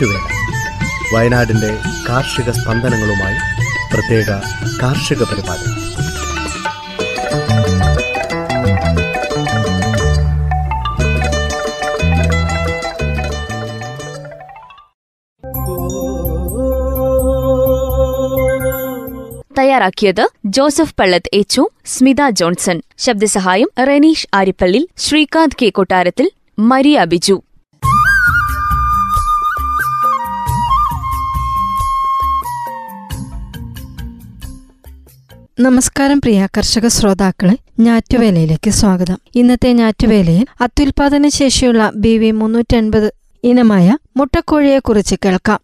ഞാറ്റുവേല വയനാടിന്റെ കാർഷിക സ്പന്ദനങ്ങളുമായി പ്രത്യേക കാർഷിക പരിപാടി. തയ്യാറാക്കിയത് ജോസഫ് പള്ളത്ത് എച്ചു സ്മിത ജോൺസൺ. ശബ്ദസഹായം റെനീഷ് ആരിപ്പള്ളി ശ്രീകാന്ത് കെ കൊട്ടാരത്തിൽ മരിയ ബിജു. നമസ്കാരം പ്രിയ കർഷക ശ്രോതാക്കളെ ഞാറ്റുവേലയിലേക്ക് സ്വാഗതം. ഇന്നത്തെ ഞാറ്റുവേലയിൽ അത്യുൽപാദന ശേഷിയുള്ള ബി വി മുന്നൂറ്റൻപത് ഇനമായ മുട്ടക്കോഴിയെക്കുറിച്ച് കേൾക്കാം.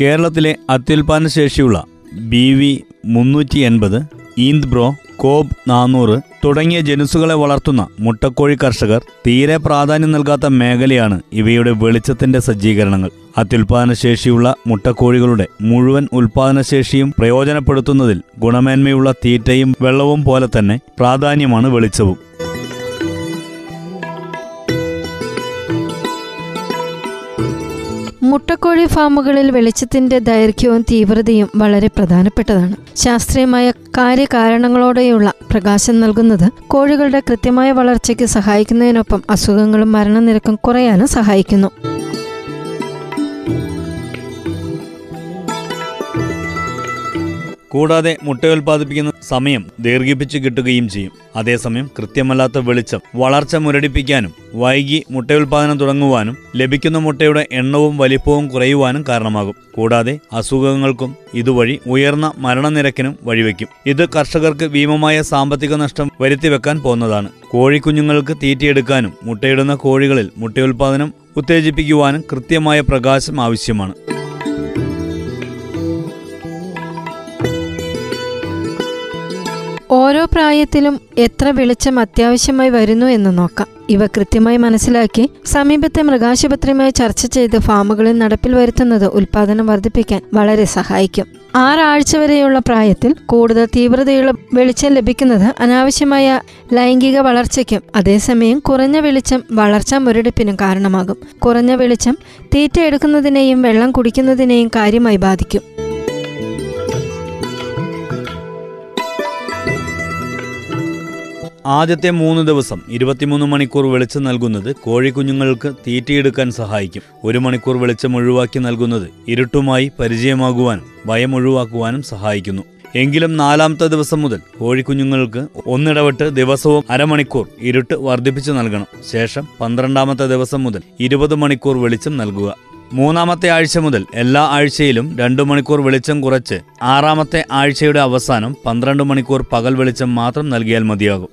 കേരളത്തിലെ അത്യുൽപാദന ശേഷിയുള്ള ബി വി മുന്നൂറ്റി എൺപത് ഈന്ത് ബ്രോ കോബ് നാനൂറ് തുടങ്ങിയ ജനുസുകളെ വളർത്തുന്ന മുട്ടക്കോഴി കർഷകർ തീരെ പ്രാധാന്യം നൽകാത്ത മേഖലയാണ് ഇവയുടെ വെളിച്ചത്തിന്റെ സജ്ജീകരണങ്ങൾ. അത്യുൽപാദനശേഷിയുള്ള മുട്ടക്കോഴികളുടെ മുഴുവൻ ഉൽപാദനശേഷിയും പ്രയോജനപ്പെടുത്തുന്നതിൽ ഗുണമേന്മയുള്ള തീറ്റയും വെള്ളവും പോലെ തന്നെ പ്രാധാന്യമാണ് വെളിച്ചവും. മുട്ടക്കോഴി ഫാമുകളിൽ വെളിച്ചത്തിന്റെ ദൈർഘ്യവും തീവ്രതയും വളരെ പ്രധാനപ്പെട്ടതാണ്. ശാസ്ത്രീയമായ കാര്യകാരണങ്ങളോടെയുള്ള പ്രകാശം നൽകുന്നത് കോഴികളുടെ കൃത്യമായ വളർച്ചയ്ക്ക് സഹായിക്കുന്നതിനൊപ്പം അസുഖങ്ങളും മരണനിരക്കും കുറയാനും സഹായിക്കുന്നു. കൂടാതെ മുട്ടയുൽപാദിപ്പിക്കുന്ന സമയം ദീർഘിപ്പിച്ച് കിട്ടുകയും ചെയ്യും. അതേസമയം കൃത്യമല്ലാത്ത വെളിച്ചം വളർച്ച മുരടിപ്പിക്കാനും വൈകി മുട്ടയുൽപാദനം തുടങ്ങുവാനും ലഭിക്കുന്ന മുട്ടയുടെ എണ്ണവും വലിപ്പവും കുറയുവാനും കാരണമാകും. കൂടാതെ അസുഖങ്ങൾക്കും ഇതുവഴി ഉയർന്ന മരണനിരക്കിനും വഴിവെക്കും. ഇത് കർഷകർക്ക് ഭീമമായ സാമ്പത്തിക നഷ്ടം വരുത്തിവെക്കാൻ പോകുന്നതാണ്. കോഴിക്കുഞ്ഞുങ്ങൾക്ക് തീറ്റയെടുക്കാനും മുട്ടയിടുന്ന കോഴികളിൽ മുട്ടയുൽപാദനം ഉത്തേജിപ്പിക്കുവാനും കൃത്യമായ പ്രകാശം ആവശ്യമാണ്. ഓരോ പ്രായത്തിലും എത്ര വെളിച്ചം അത്യാവശ്യമായി വരുന്നു എന്ന് നോക്കാം. ഇവ കൃത്യമായി മനസ്സിലാക്കി സമീപത്തെ മൃഗാശുപത്രിയുമായി ചർച്ച ചെയ്ത് ഫാമുകളിൽ നടപ്പിൽ വരുത്തുന്നത് ഉൽപാദനം വർദ്ധിപ്പിക്കാൻ വളരെ സഹായിക്കും. ആറാഴ്ച വരെയുള്ള പ്രായത്തിൽ കൂടുതൽ തീവ്രതയുള്ള വെളിച്ചം ലഭിക്കുന്നത് അനാവശ്യമായ ലൈംഗിക വളർച്ചയ്ക്കും അതേസമയം കുറഞ്ഞ വെളിച്ചം വളർച്ചാ മുരടിപ്പിനും കാരണമാകും. കുറഞ്ഞ വെളിച്ചം തീറ്റ എടുക്കുന്നതിനെയും വെള്ളം കുടിക്കുന്നതിനെയും കാര്യമായി ബാധിക്കും. ആദ്യത്തെ മൂന്ന് ദിവസം ഇരുപത്തിമൂന്ന് മണിക്കൂർ വെളിച്ചം നൽകുന്നത് കോഴിക്കുഞ്ഞുങ്ങൾക്ക് തീറ്റയെടുക്കാൻ സഹായിക്കും. ഒരു മണിക്കൂർ വെളിച്ചം ഒഴിവാക്കി നൽകുന്നത് ഇരുട്ടുമായി പരിചയമാകുവാനും ഭയം ഒഴിവാക്കുവാനും സഹായിക്കുന്നു. എങ്കിലും നാലാമത്തെ ദിവസം മുതൽ കോഴിക്കുഞ്ഞുങ്ങൾക്ക് ഒന്നിടവിട്ട് ദിവസവും അരമണിക്കൂർ ഇരുട്ട് വർദ്ധിപ്പിച്ചു നൽകണം. ശേഷം പന്ത്രണ്ടാമത്തെ ദിവസം മുതൽ ഇരുപത് മണിക്കൂർ വെളിച്ചം നൽകുക. മൂന്നാമത്തെ ആഴ്ച മുതൽ എല്ലാ ആഴ്ചയിലും രണ്ടു മണിക്കൂർ വെളിച്ചം കുറച്ച് ആറാമത്തെ ആഴ്ചയുടെ അവസാനം പന്ത്രണ്ട് മണിക്കൂർ പകൽ വെളിച്ചം മാത്രം നൽകിയാൽ മതിയാകും.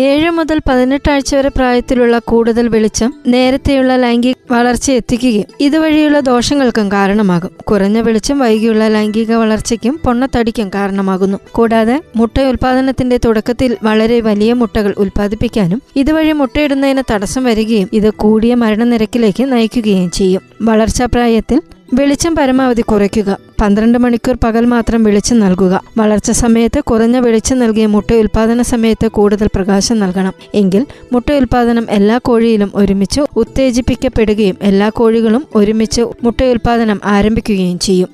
ഏഴ് മുതൽ പതിനെട്ടാഴ്ച വരെ പ്രായത്തിലുള്ള കൂടുതൽ വെളിച്ചം നേരത്തെയുള്ള ലൈംഗിക വളർച്ച എത്തിക്കുകയും ഇതുവഴിയുള്ള ദോഷങ്ങൾക്കും കാരണമാകും. കുറഞ്ഞ വെളിച്ചം വൈകിയുള്ള ലൈംഗിക വളർച്ചയ്ക്കും പൊണ്ണത്തടിക്കും കാരണമാകുന്നു. കൂടാതെ മുട്ട ഉൽപാദനത്തിന്റെ തുടക്കത്തിൽ വളരെ വലിയ മുട്ടകൾ ഉൽപ്പാദിപ്പിക്കാനും ഇതുവഴി മുട്ടയിടുന്നതിന് തടസ്സം വരികയും ഇത് കൂടിയ മരണനിരക്കിലേക്ക് നയിക്കുകയും ചെയ്യും. വളർച്ചാ പ്രായത്തിൽ വെളിച്ചം പരമാവധി കുറയ്ക്കുക. പന്ത്രണ്ട് മണിക്കൂർ പകൽ മാത്രം വെളിച്ചം നൽകുക. വളർച്ച സമയത്ത് കുറഞ്ഞ വെളിച്ചം നൽകിയ മുട്ട ഉൽപാദന സമയത്ത് കൂടുതൽ പ്രകാശം നൽകണം. എങ്കിൽ മുട്ട ഉൽപാദനം എല്ലാ കോഴിയിലും ഒരുമിച്ച് ഉത്തേജിപ്പിക്കപ്പെടുകയും എല്ലാ കോഴികളും ഒരുമിച്ച് മുട്ട ഉൽപാദനം ആരംഭിക്കുകയും ചെയ്യും.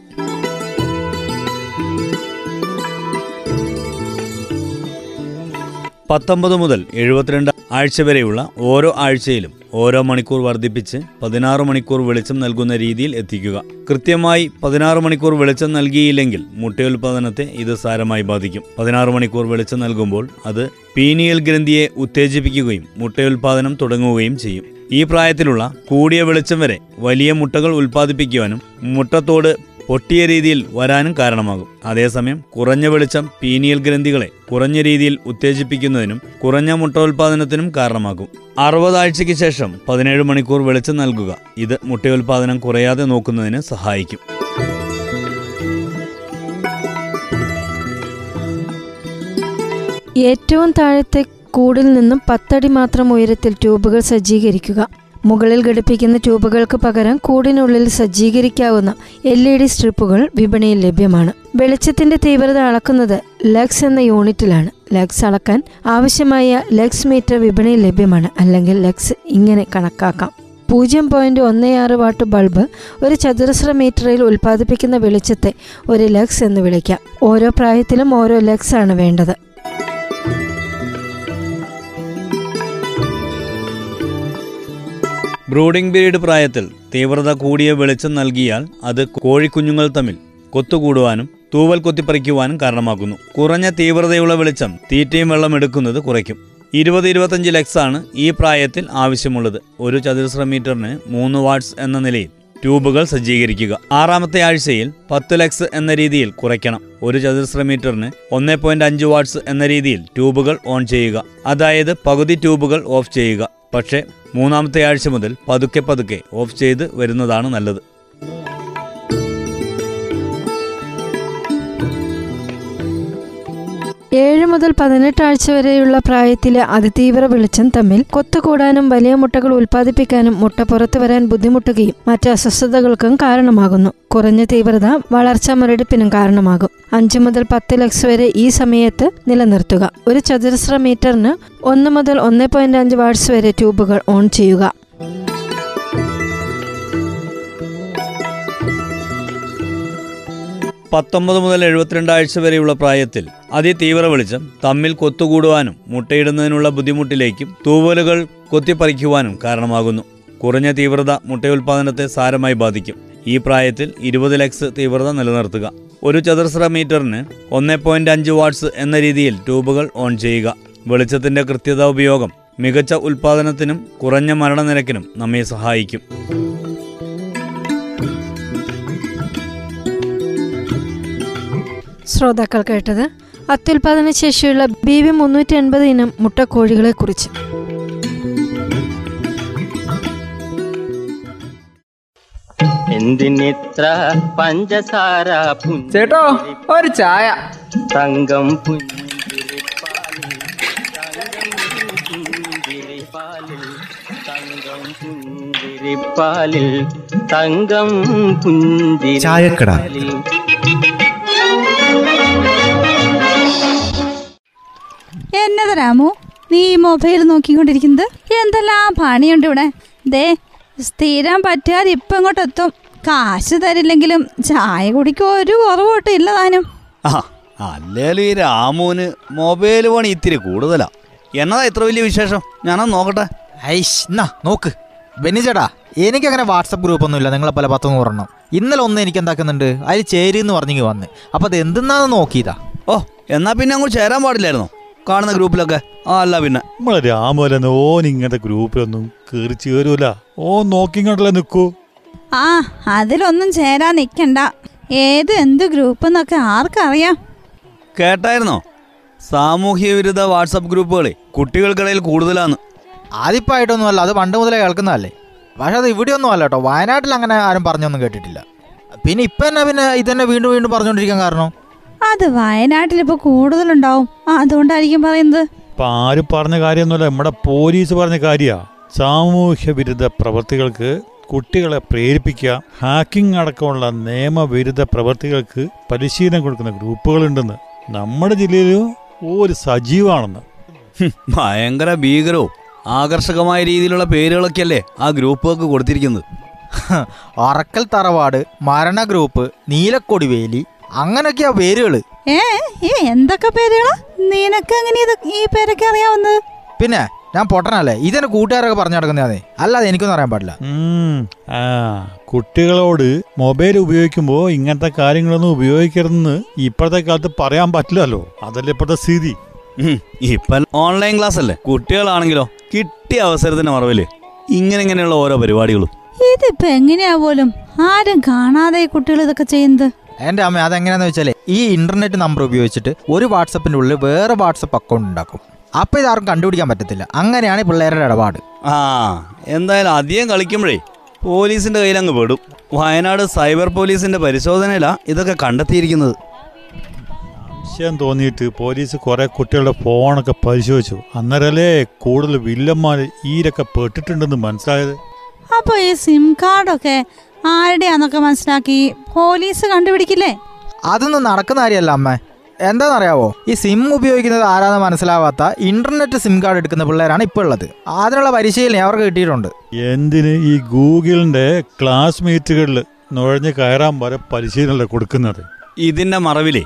പത്തൊമ്പത് മുതൽ എഴുപത്തിരണ്ട് ആഴ്ച വരെയുള്ള ഓരോ ആഴ്ചയിലും ഓരോ മണിക്കൂർ വർദ്ധിപ്പിച്ച് പതിനാറ് മണിക്കൂർ വെളിച്ചം നൽകുന്ന രീതിയിൽ എത്തിക്കുക. കൃത്യമായി പതിനാറ് മണിക്കൂർ വെളിച്ചം നൽകിയില്ലെങ്കിൽ മുട്ടയുൽപാദനത്തെ ഇത് സാരമായി ബാധിക്കും. പതിനാറ് മണിക്കൂർ വെളിച്ചം നൽകുമ്പോൾ അത് പീനിയൽ ഗ്രന്ഥിയെ ഉത്തേജിപ്പിക്കുകയും മുട്ടയുൽപാദനം തുടങ്ങുകയും ചെയ്യും. ഈ പ്രായത്തിലുള്ള കൂടിയ വെളിച്ചം വരെ വലിയ മുട്ടകൾ ഉൽപ്പാദിപ്പിക്കുവാനും മുട്ടത്തോട് പൊട്ടിയ രീതിയിൽ വരാനും കാരണമാകും. അതേസമയം കുറഞ്ഞ വെളിച്ചം പീനിയൽ ഗ്രന്ഥികളെ കുറഞ്ഞ രീതിയിൽ ഉത്തേജിപ്പിക്കുന്നതിനും കുറഞ്ഞ മുട്ടോൽപാദനത്തിനും കാരണമാകും. അറുപതാഴ്ചയ്ക്ക് ശേഷം പതിനേഴ് മണിക്കൂർ വെളിച്ചം നൽകുക. ഇത് മുട്ടയുൽപാദനം കുറയാതെ നോക്കുന്നതിന് സഹായിക്കും. ഏറ്റവും താഴത്തെ കൂടിൽ നിന്നും പത്തടി മാത്രം ഉയരത്തിൽ ട്യൂബുകൾ സജ്ജീകരിക്കുക. മുകളിൽ ഘടിപ്പിക്കുന്ന ട്യൂബുകൾക്ക് പകരം കൂടിനുള്ളിൽ സജ്ജീകരിക്കാവുന്ന എൽ ഇ ഡി സ്ട്രിപ്പുകൾ വിപണിയിൽ ലഭ്യമാണ്. വെളിച്ചത്തിന്റെ തീവ്രത അളക്കുന്നത് ലക്സ് എന്ന യൂണിറ്റിലാണ്. ലക്സ് അളക്കാൻ ആവശ്യമായ ലക്സ് മീറ്റർ വിപണിയിൽ ലഭ്യമാണ്. അല്ലെങ്കിൽ ലക്സ് ഇങ്ങനെ കണക്കാക്കാം. പൂജ്യം പോയിന്റ് ഒന്ന് ആറ് വാട്ട് ബൾബ് ഒരു ചതുരശ്ര മീറ്ററിൽ ഉൽപ്പാദിപ്പിക്കുന്ന വെളിച്ചത്തെ ഒരു ലക്സ് എന്ന് വിളിക്കാം. ഓരോ പ്രായത്തിലും ഓരോ ലക്സ് ആണ് വേണ്ടത്. ബ്രൂഡിംഗ് പീരീഡ് പ്രായത്തിൽ തീവ്രത കൂടിയ വെളിച്ചം നൽകിയാൽ അത് കോഴിക്കുഞ്ഞുങ്ങൾ തമ്മിൽ കൊത്തുകൂടുവാനും തൂവൽ കൊത്തിപ്പറിക്കുവാനും കാരണമാക്കുന്നു കുറഞ്ഞ തീവ്രതയുള്ള വെളിച്ചം തീറ്റയും വെള്ളം എടുക്കുന്നത് കുറയ്ക്കും. ഇരുപത് ഇരുപത്തഞ്ച് ലക്സാണ് ഈ പ്രായത്തിൽ ആവശ്യമുള്ളത്. ഒരു ചതുരശ്ര മീറ്ററിന് മൂന്ന് വാട്ട്സ് എന്ന നിലയിൽ ട്യൂബുകൾ സജ്ജീകരിക്കുക. ആറാമത്തെ ആഴ്ചയിൽ പത്ത് ലക്സ് എന്ന രീതിയിൽ കുറയ്ക്കണം. ഒരു ചതുരശ്ര മീറ്ററിന് ഒന്ന് പോയിന്റ് അഞ്ച് വാട്ട്സ് എന്ന രീതിയിൽ ട്യൂബുകൾ ഓൺ ചെയ്യുക. അതായത് പകുതി ട്യൂബുകൾ ഓഫ് ചെയ്യുക. പക്ഷേ മൂന്നാമത്തെ ആഴ്ച മുതൽ പതുക്കെ പതുക്കെ ഓഫ് ചെയ്ത് വരുന്നതാണ് നല്ലത്. ഏഴ് മുതൽ പതിനെട്ട് ആഴ്ച വരെയുള്ള പ്രായത്തിലെ അതിതീവ്ര വെളിച്ചം തമ്മിൽ കൊത്തുകൂടാനും വലിയ മുട്ടകൾ ഉൽപ്പാദിപ്പിക്കാനും മുട്ട പുറത്തു വരാൻ ബുദ്ധിമുട്ടുകയും മറ്റ് അസ്വസ്ഥതകൾക്കും കാരണമാകുന്നു. കുറഞ്ഞ തീവ്രത വളർച്ചാ മുരടിപ്പിനും കാരണമാകും. അഞ്ചു മുതൽ പത്ത് ലക്സ് വരെ ഈ സമയത്ത് നിലനിർത്തുക. ഒരു ചതുരശ്ര മീറ്ററിന് ഒന്ന് മുതൽ ഒന്ന് പോയിന്റ് അഞ്ച് വാട്സ് വരെ ട്യൂബുകൾ ഓൺ ചെയ്യുക. പത്തൊമ്പത് മുതൽ എഴുപത്തിരണ്ട് ആഴ്ച വരെയുള്ള പ്രായത്തിൽ അതിതീവ്ര വെളിച്ചം തമ്മിൽ കൊത്തുകൂടുവാനും മുട്ടയിടുന്നതിനുള്ള ബുദ്ധിമുട്ടിലേക്കും തൂവലുകൾ കൊത്തിപ്പറിക്കുവാനും കാരണമാകുന്നു. കുറഞ്ഞ തീവ്രത മുട്ടയുൽപാദനത്തെ സാരമായി ബാധിക്കും. ഈ പ്രായത്തിൽ ഇരുപത് ലക്സ് തീവ്രത നിലനിർത്തുക. ഒരു ചതുരശ്ര മീറ്ററിന് ഒന്ന് പോയിന്റ് അഞ്ച് വാട്ട്സ് എന്ന രീതിയിൽ ട്യൂബുകൾ ഓൺ ചെയ്യുക. വെളിച്ചത്തിന്റെ കൃത്യത ഉപയോഗം മികച്ച ഉൽപാദനത്തിനും കുറഞ്ഞ മരണനിരക്കിനും നമ്മെ സഹായിക്കും. ശ്രോതാക്കൾ കേട്ടത് അത്യുൽപാദന ശേഷിയുള്ള ബി വി മുന്നൂറ്റി എൺപത് ഇനം മുട്ടക്കോഴികളെ കുറിച്ച് എന്തിനിത്ര പഞ്ചസാര ചേട്ടോ ഒരു ചായ. തങ്കം പുഞ്ചിരിപ്പാലിൽ തങ്കം പുഞ്ചിരിപ്പാലിൽ തങ്കം പുഞ്ചിരിപ്പാലിൽ രാമു നീ ഈ മൊബൈൽ നോക്കിക്കൊണ്ടിരിക്കുന്നത് എന്തെല്ലാം പണിയുണ്ട് ഇവിടെ? ദേ സ്ഥിരം പറ്റാതെ ഇപ്പം ഇങ്ങോട്ട് എത്തും. കാശ് തരില്ലെങ്കിലും ചായ കുടിക്കും ഒരു കുറവോട്ടും ഇല്ല താനും. ആ അല്ലേലും ഈ രാമുവിന് മൊബൈൽ പണി ഇത്തിരി കൂടുതലാ. എന്നതാ ഇത്ര വലിയ വിശേഷം? ഞാനത് നോക്കട്ടെ. ഐഷ് എന്നാ നോക്ക്. ബെനിജടാ എനിക്ക് എനിക്കങ്ങനെ വാട്സപ്പ് ഗ്രൂപ്പ് ഒന്നുമില്ല നിങ്ങളെ പല പത്ത് നൂറെണ്ണം ഇന്നലെ ഒന്ന് എനിക്ക് എന്താക്കുന്നുണ്ട്? അതിൽ ചേരിന്ന് പറഞ്ഞെങ്കിൽ വന്ന്. അപ്പൊ അത് എന്തെന്നാന്ന് നോക്കിയതാ. ഓ എന്നാ പിന്നെ അങ്ങോട്ട് ചേരാൻ പാടില്ലായിരുന്നോ? കാണുന്ന ഗ്രൂപ്പിലൊക്കെ? ആ അല്ല പിന്നെ. നമ്മളെ രാമോലന്ന് ഓൻ ഇങ്ങനത്തെ ഗ്രൂപ്പിലൊന്നും കയറി ചേരൂല. ഓ നോക്കിങ്ങോട്ടല്ലേ നിക്കൂ. ആ അതിലൊന്നും ചേരാ നിക്കണ്ട. ഏത് എന്ത് ഗ്രൂപ്പ് എന്നൊക്കെ ആർക്കറിയാം? കേട്ടായിരുന്നോ? സാമൂഹ്യ വിരുദ്ധ വാട്സപ്പ് ഗ്രൂപ്പുകളെ കുട്ടികൾക്കിടയിൽ കൂടുതലാണ് ആദ്യപ്പായിട്ടൊന്നും അല്ല അത് പണ്ട് മുതലേ കേൾക്കുന്നതല്ലേ. പക്ഷെ അത് ഇവിടെയൊന്നും അല്ല കേട്ടോ. വയനാട്ടിൽ അങ്ങനെ ആരും പറഞ്ഞൊന്നും കേട്ടിട്ടില്ല. പിന്നെ ഇപ്പം തന്നെ പിന്നെ ഇതന്നെ വീണ്ടും വീണ്ടും പറഞ്ഞുകൊണ്ടിരിക്കാൻ കാരണം? അത് വയനാട്ടിൽ ഇപ്പൊ കൂടുതലുണ്ടാവും അതുകൊണ്ടായിരിക്കും പറയുന്നത്. ഇപ്പൊ ആരും പറഞ്ഞ കാര്യമൊന്നുമല്ല നമ്മുടെ പോലീസ് പറഞ്ഞ കാര്യാ. സാമൂഹ്യ വിരുദ്ധ പ്രവർത്തികൾക്ക് കുട്ടികളെ പ്രേരിപ്പിക്കുക ഹാക്കിംഗ് അടക്കമുള്ള നിയമവിരുദ്ധ പ്രവർത്തികൾക്ക് പരിശീലനം കൊടുക്കുന്ന ഗ്രൂപ്പുകളുണ്ടെന്ന് നമ്മുടെ ജില്ലയിലും ഒരു സജീവാണെന്ന്. ഭയങ്കര ഭീകരവും ആകർഷകമായ രീതിയിലുള്ള പേരുകളൊക്കെയല്ലേ ആ ഗ്രൂപ്പുകൾക്ക് കൊടുത്തിരിക്കുന്നത്. അറക്കൽ തറവാട് മരണ ഗ്രൂപ്പ് നീലക്കൊടി വേലി അങ്ങനെയൊക്കെയാ പേരുകൾ ഏ എന്തൊക്കെ പേരുകളാ? നിനക്ക് അങ്ങനെ ഈ പേരൊക്കെ അറിയാവുന്നത്? പിന്നെ ഞാൻ പൊട്ടനല്ലേ? ഇതെന്നെ കൂട്ടുകാരൊക്കെ പറഞ്ഞു നടക്കുന്നതേ അല്ലാതെ എനിക്കൊന്നും അറിയാൻ പാടില്ല. ആ കുട്ടികളോട് മൊബൈൽ ഉപയോഗിക്കുമ്പോൾ ഇങ്ങനത്തെ കാര്യങ്ങളൊന്നും ഉപയോഗിക്കരുതെന്ന് ഇപ്പോഴത്തെ കാലത്ത് പറയാൻ പറ്റില്ലല്ലോ. അതല്ലേ ഇപ്പോഴത്തെ സ്ഥിതി. ഇപ്പൊ ഇപ്പം ഓൺലൈൻ ക്ലാസ് അല്ലേ കുട്ടികളാണെങ്കിലോ കിട്ടിയ അവസരത്തിന് മറവിൽ ഇങ്ങനെ ഇങ്ങനെയുള്ള ഓരോ പരിപാടികളും. ഇതിപ്പോ എങ്ങനെയാ പോലും? ആരും കാണാതെ കുട്ടികൾ ഇതൊക്കെ ചെയ്യുന്നത്. എന്റെ അമ്മ അതെങ്ങനെയാന്ന് വെച്ചാലേ ഈ ഇന്റർനെറ്റ് നമ്പർ ഉപയോഗിച്ചിട്ട് ഒരു വാട്സപ്പിന്റെ ഉള്ളിൽ വേറെ വാട്സപ്പ് അക്കൗണ്ട് ഉണ്ടാക്കും. അപ്പൊ ഇതാർക്കും കണ്ടുപിടിക്കാൻ പറ്റത്തില്ല. അങ്ങനെയാണ് പിള്ളേരുടെ ഇടപാട്. ആ എന്തായാലും അധികം കളിക്കുമ്പോഴേ പോലീസിന്റെ കയ്യിലങ്ങ് പെടും. വയനാട് സൈബർ പോലീസിന്റെ പരിശോധനയിലാണ് ഇതൊക്കെ കണ്ടെത്തിയിരിക്കുന്നത്. സംശയം തോന്നിയിട്ട് പോലീസ് കുറേ കുട്ടികളുടെ ഫോണൊക്കെ പരിശോധിച്ചു. അന്നേരല്ലേ കൂടുതൽ വില്ലന്മാർ ഈരൊക്കെ പെട്ടിട്ടുണ്ടെന്ന് മനസ്സിലായത്. അപ്പൊ ഈ സിം കാർഡൊക്കെ ആരുടെയാന്നൊക്കെ മനസ്സിലാക്കി പോലീസ് കണ്ടുപിടിക്കില്ലേ? അതൊന്നും നടക്കുന്ന കാര്യമല്ല അമ്മ. എന്താണെന്നറിയാവോ ഈ സിം ഉപയോഗിക്കുന്നത് ആരാന്ന് മനസ്സിലാവാത്ത ഇന്റർനെറ്റ് സിം കാർഡ് എടുക്കുന്ന പിള്ളേരാണ് ഇപ്പൊ ഉള്ളത്. അതിനുള്ള പരിശീലനം അവർക്ക് കിട്ടിയിട്ടുണ്ട്. എന്തിന് ഈ ഗൂഗിളിന്റെ ക്ലാസ് മീറ്റുകളിൽ നുഴഞ്ഞു കയറാൻ വരെ പരിശീലനമല്ലേ കൊടുക്കുന്നത്? ഇതിന്റെ മറവിലെ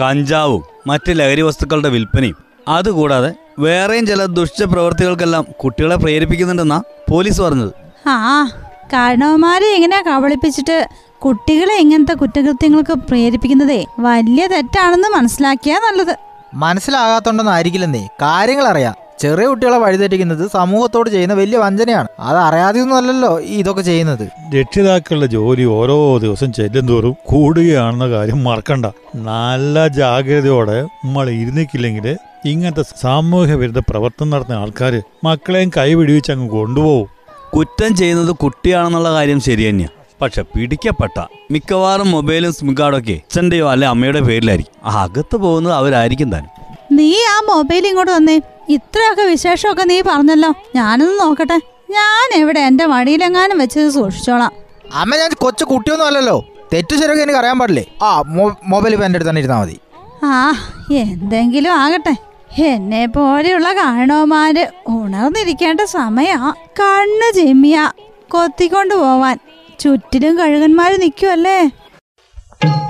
കഞ്ചാവും മറ്റ് ലഹരി വസ്തുക്കളുടെ വിൽപ്പനയും. അതുകൂടാതെ വേറെയും ചില ദുഷ്ട പ്രവർത്തികൾക്കെല്ലാം കുട്ടികളെ പ്രേരിപ്പിക്കുന്നുണ്ടെന്നാ പോലീസ് പറഞ്ഞത്. ആ കാരണവന്മാരെ എങ്ങനെയാ കബളിപ്പിച്ചിട്ട് കുട്ടികളെ ഇങ്ങനത്തെ കുറ്റകൃത്യങ്ങൾക്ക് പ്രേരിപ്പിക്കുന്നതേ? വലിയ തെറ്റാണെന്ന് മനസ്സിലാക്കിയാ നല്ലത്. മനസ്സിലാകാത്തോണ്ടൊന്നും ആയിരിക്കില്ലെന്നേ കാര്യങ്ങൾ അറിയാം ചെറിയ കുട്ടികളെ വഴിതെറ്റിക്കുന്നത് സമൂഹത്തോട് ചെയ്യുന്ന വലിയ വഞ്ചനയാണ്. അത് അറിയാതെയൊന്നുമല്ലല്ലോ ഇതൊക്കെ ചെയ്യുന്നത്. രക്ഷിതാക്കളുടെ ജോലി ഓരോ ദിവസം ചെല്ലുന്തോറും കൂടുകയാണെന്ന കാര്യം മറക്കണ്ട. നല്ല ജാഗ്രതയോടെ നമ്മൾ ഇരുന്നിക്കില്ലെങ്കിൽ ഇങ്ങനത്തെ സാമൂഹ്യ വിരുദ്ധ പ്രവർത്തനം നടത്തുന്ന ആൾക്കാർ മക്കളെയും കൈപിടിവിച്ച് അങ്ങ് കൊണ്ടുപോകും. കുറ്റം ചെയ്യുന്നത് കുട്ടിയാണെന്നുള്ള കാര്യം ശരി തന്നെയാ. പക്ഷെ പിടിക്കപ്പെട്ട മിക്കവാറും മൊബൈലും സിം ഒക്കെ. അച്ഛന്റെയോ അല്ലെ അമ്മയുടെ പേരിലായിരിക്കും. അകത്ത് പോകുന്നത് അവരായിരിക്കും താനും. നീ ആ മൊബൈൽ ഇങ്ങോട്ട് വന്നേ. ഇത്രയൊക്കെ വിശേഷമൊക്കെ നീ പറഞ്ഞല്ലോ. ഞാനൊന്ന് നോക്കട്ടെ. ഞാൻ എവിടെ? എന്റെ മടിയിലെങ്ങാനും വെച്ചത് സൂക്ഷിച്ചോളാം. അമ്മ ഞാൻ കൊച്ചു കുട്ടിയൊന്നും അല്ലല്ലോ. തെറ്റു ശരിയൊക്കെ എനിക്ക് അറിയാൻ പാടില്ലേ? ആ മൊബൈൽ ഇപ്പം എന്റെ അടുത്ത് തന്നെ ഇരുന്നാൽ മതി. ആ എന്തെങ്കിലും ആകട്ടെ. എന്നെ പോലെയുള്ള കാരണവന്മാര് ഉണർന്നിരിക്കേണ്ട സമയാ. കണ്ണ് ചെമ്മിയ. കൊത്തിക്കൊണ്ടു പോവാൻ. ചുറ്റിലും കഴുകന്മാര് നിൽക്കുമല്ലേ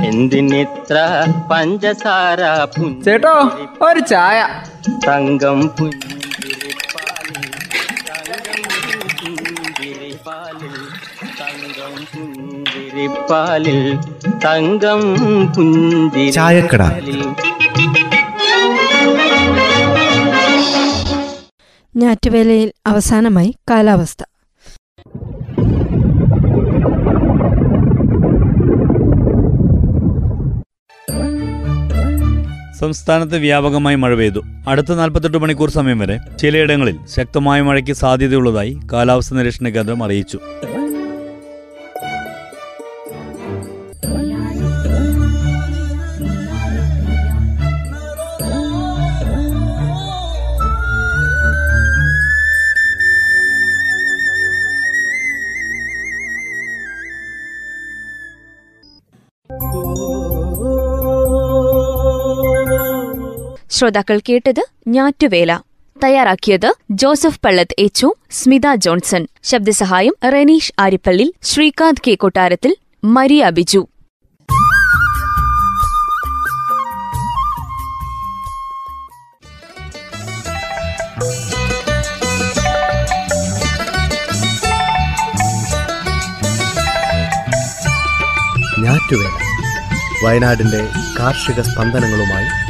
എന്തിനിത്ര പഞ്ചസാര ചേട്ടോ ഒരു ചായ. തങ്കം പുഞ്ചിരിപ്പാലിൽ തങ്കം പുഞ്ചിരിപ്പാലിൽ തങ്കം പുഞ്ചിരിപ്പാലിൽ തങ്കം ചായക്കട. പുഞ്ചിരിപ്പാലിൽ ഞാറ്റുവേലയിൽ അവസാനമായി കാലാവസ്ഥ. സംസ്ഥാനത്ത് വ്യാപകമായി മഴ പെയ്തു. അടുത്ത നാൽപ്പത്തെട്ട് മണിക്കൂർ സമയം വരെ ചിലയിടങ്ങളിൽ ശക്തമായ മഴയ്ക്ക് സാധ്യതയുള്ളതായി കാലാവസ്ഥാ നിരീക്ഷണ കേന്ദ്രം അറിയിച്ചു. ശ്രോതാക്കൾ കേട്ടത് ഞാറ്റുവേല. തയ്യാറാക്കിയത് ജോസഫ് പള്ളത്ത് എച്ചു സ്മിത ജോൺസൺ. ശബ്ദസഹായം റെനീഷ് ആരിപ്പള്ളി ശ്രീകാന്ത് കെ കൊട്ടാരത്തിൽ മരിയ ബിജു. വയനാടിന്റെ കാർഷിക സ്പന്ദനങ്ങളുമായി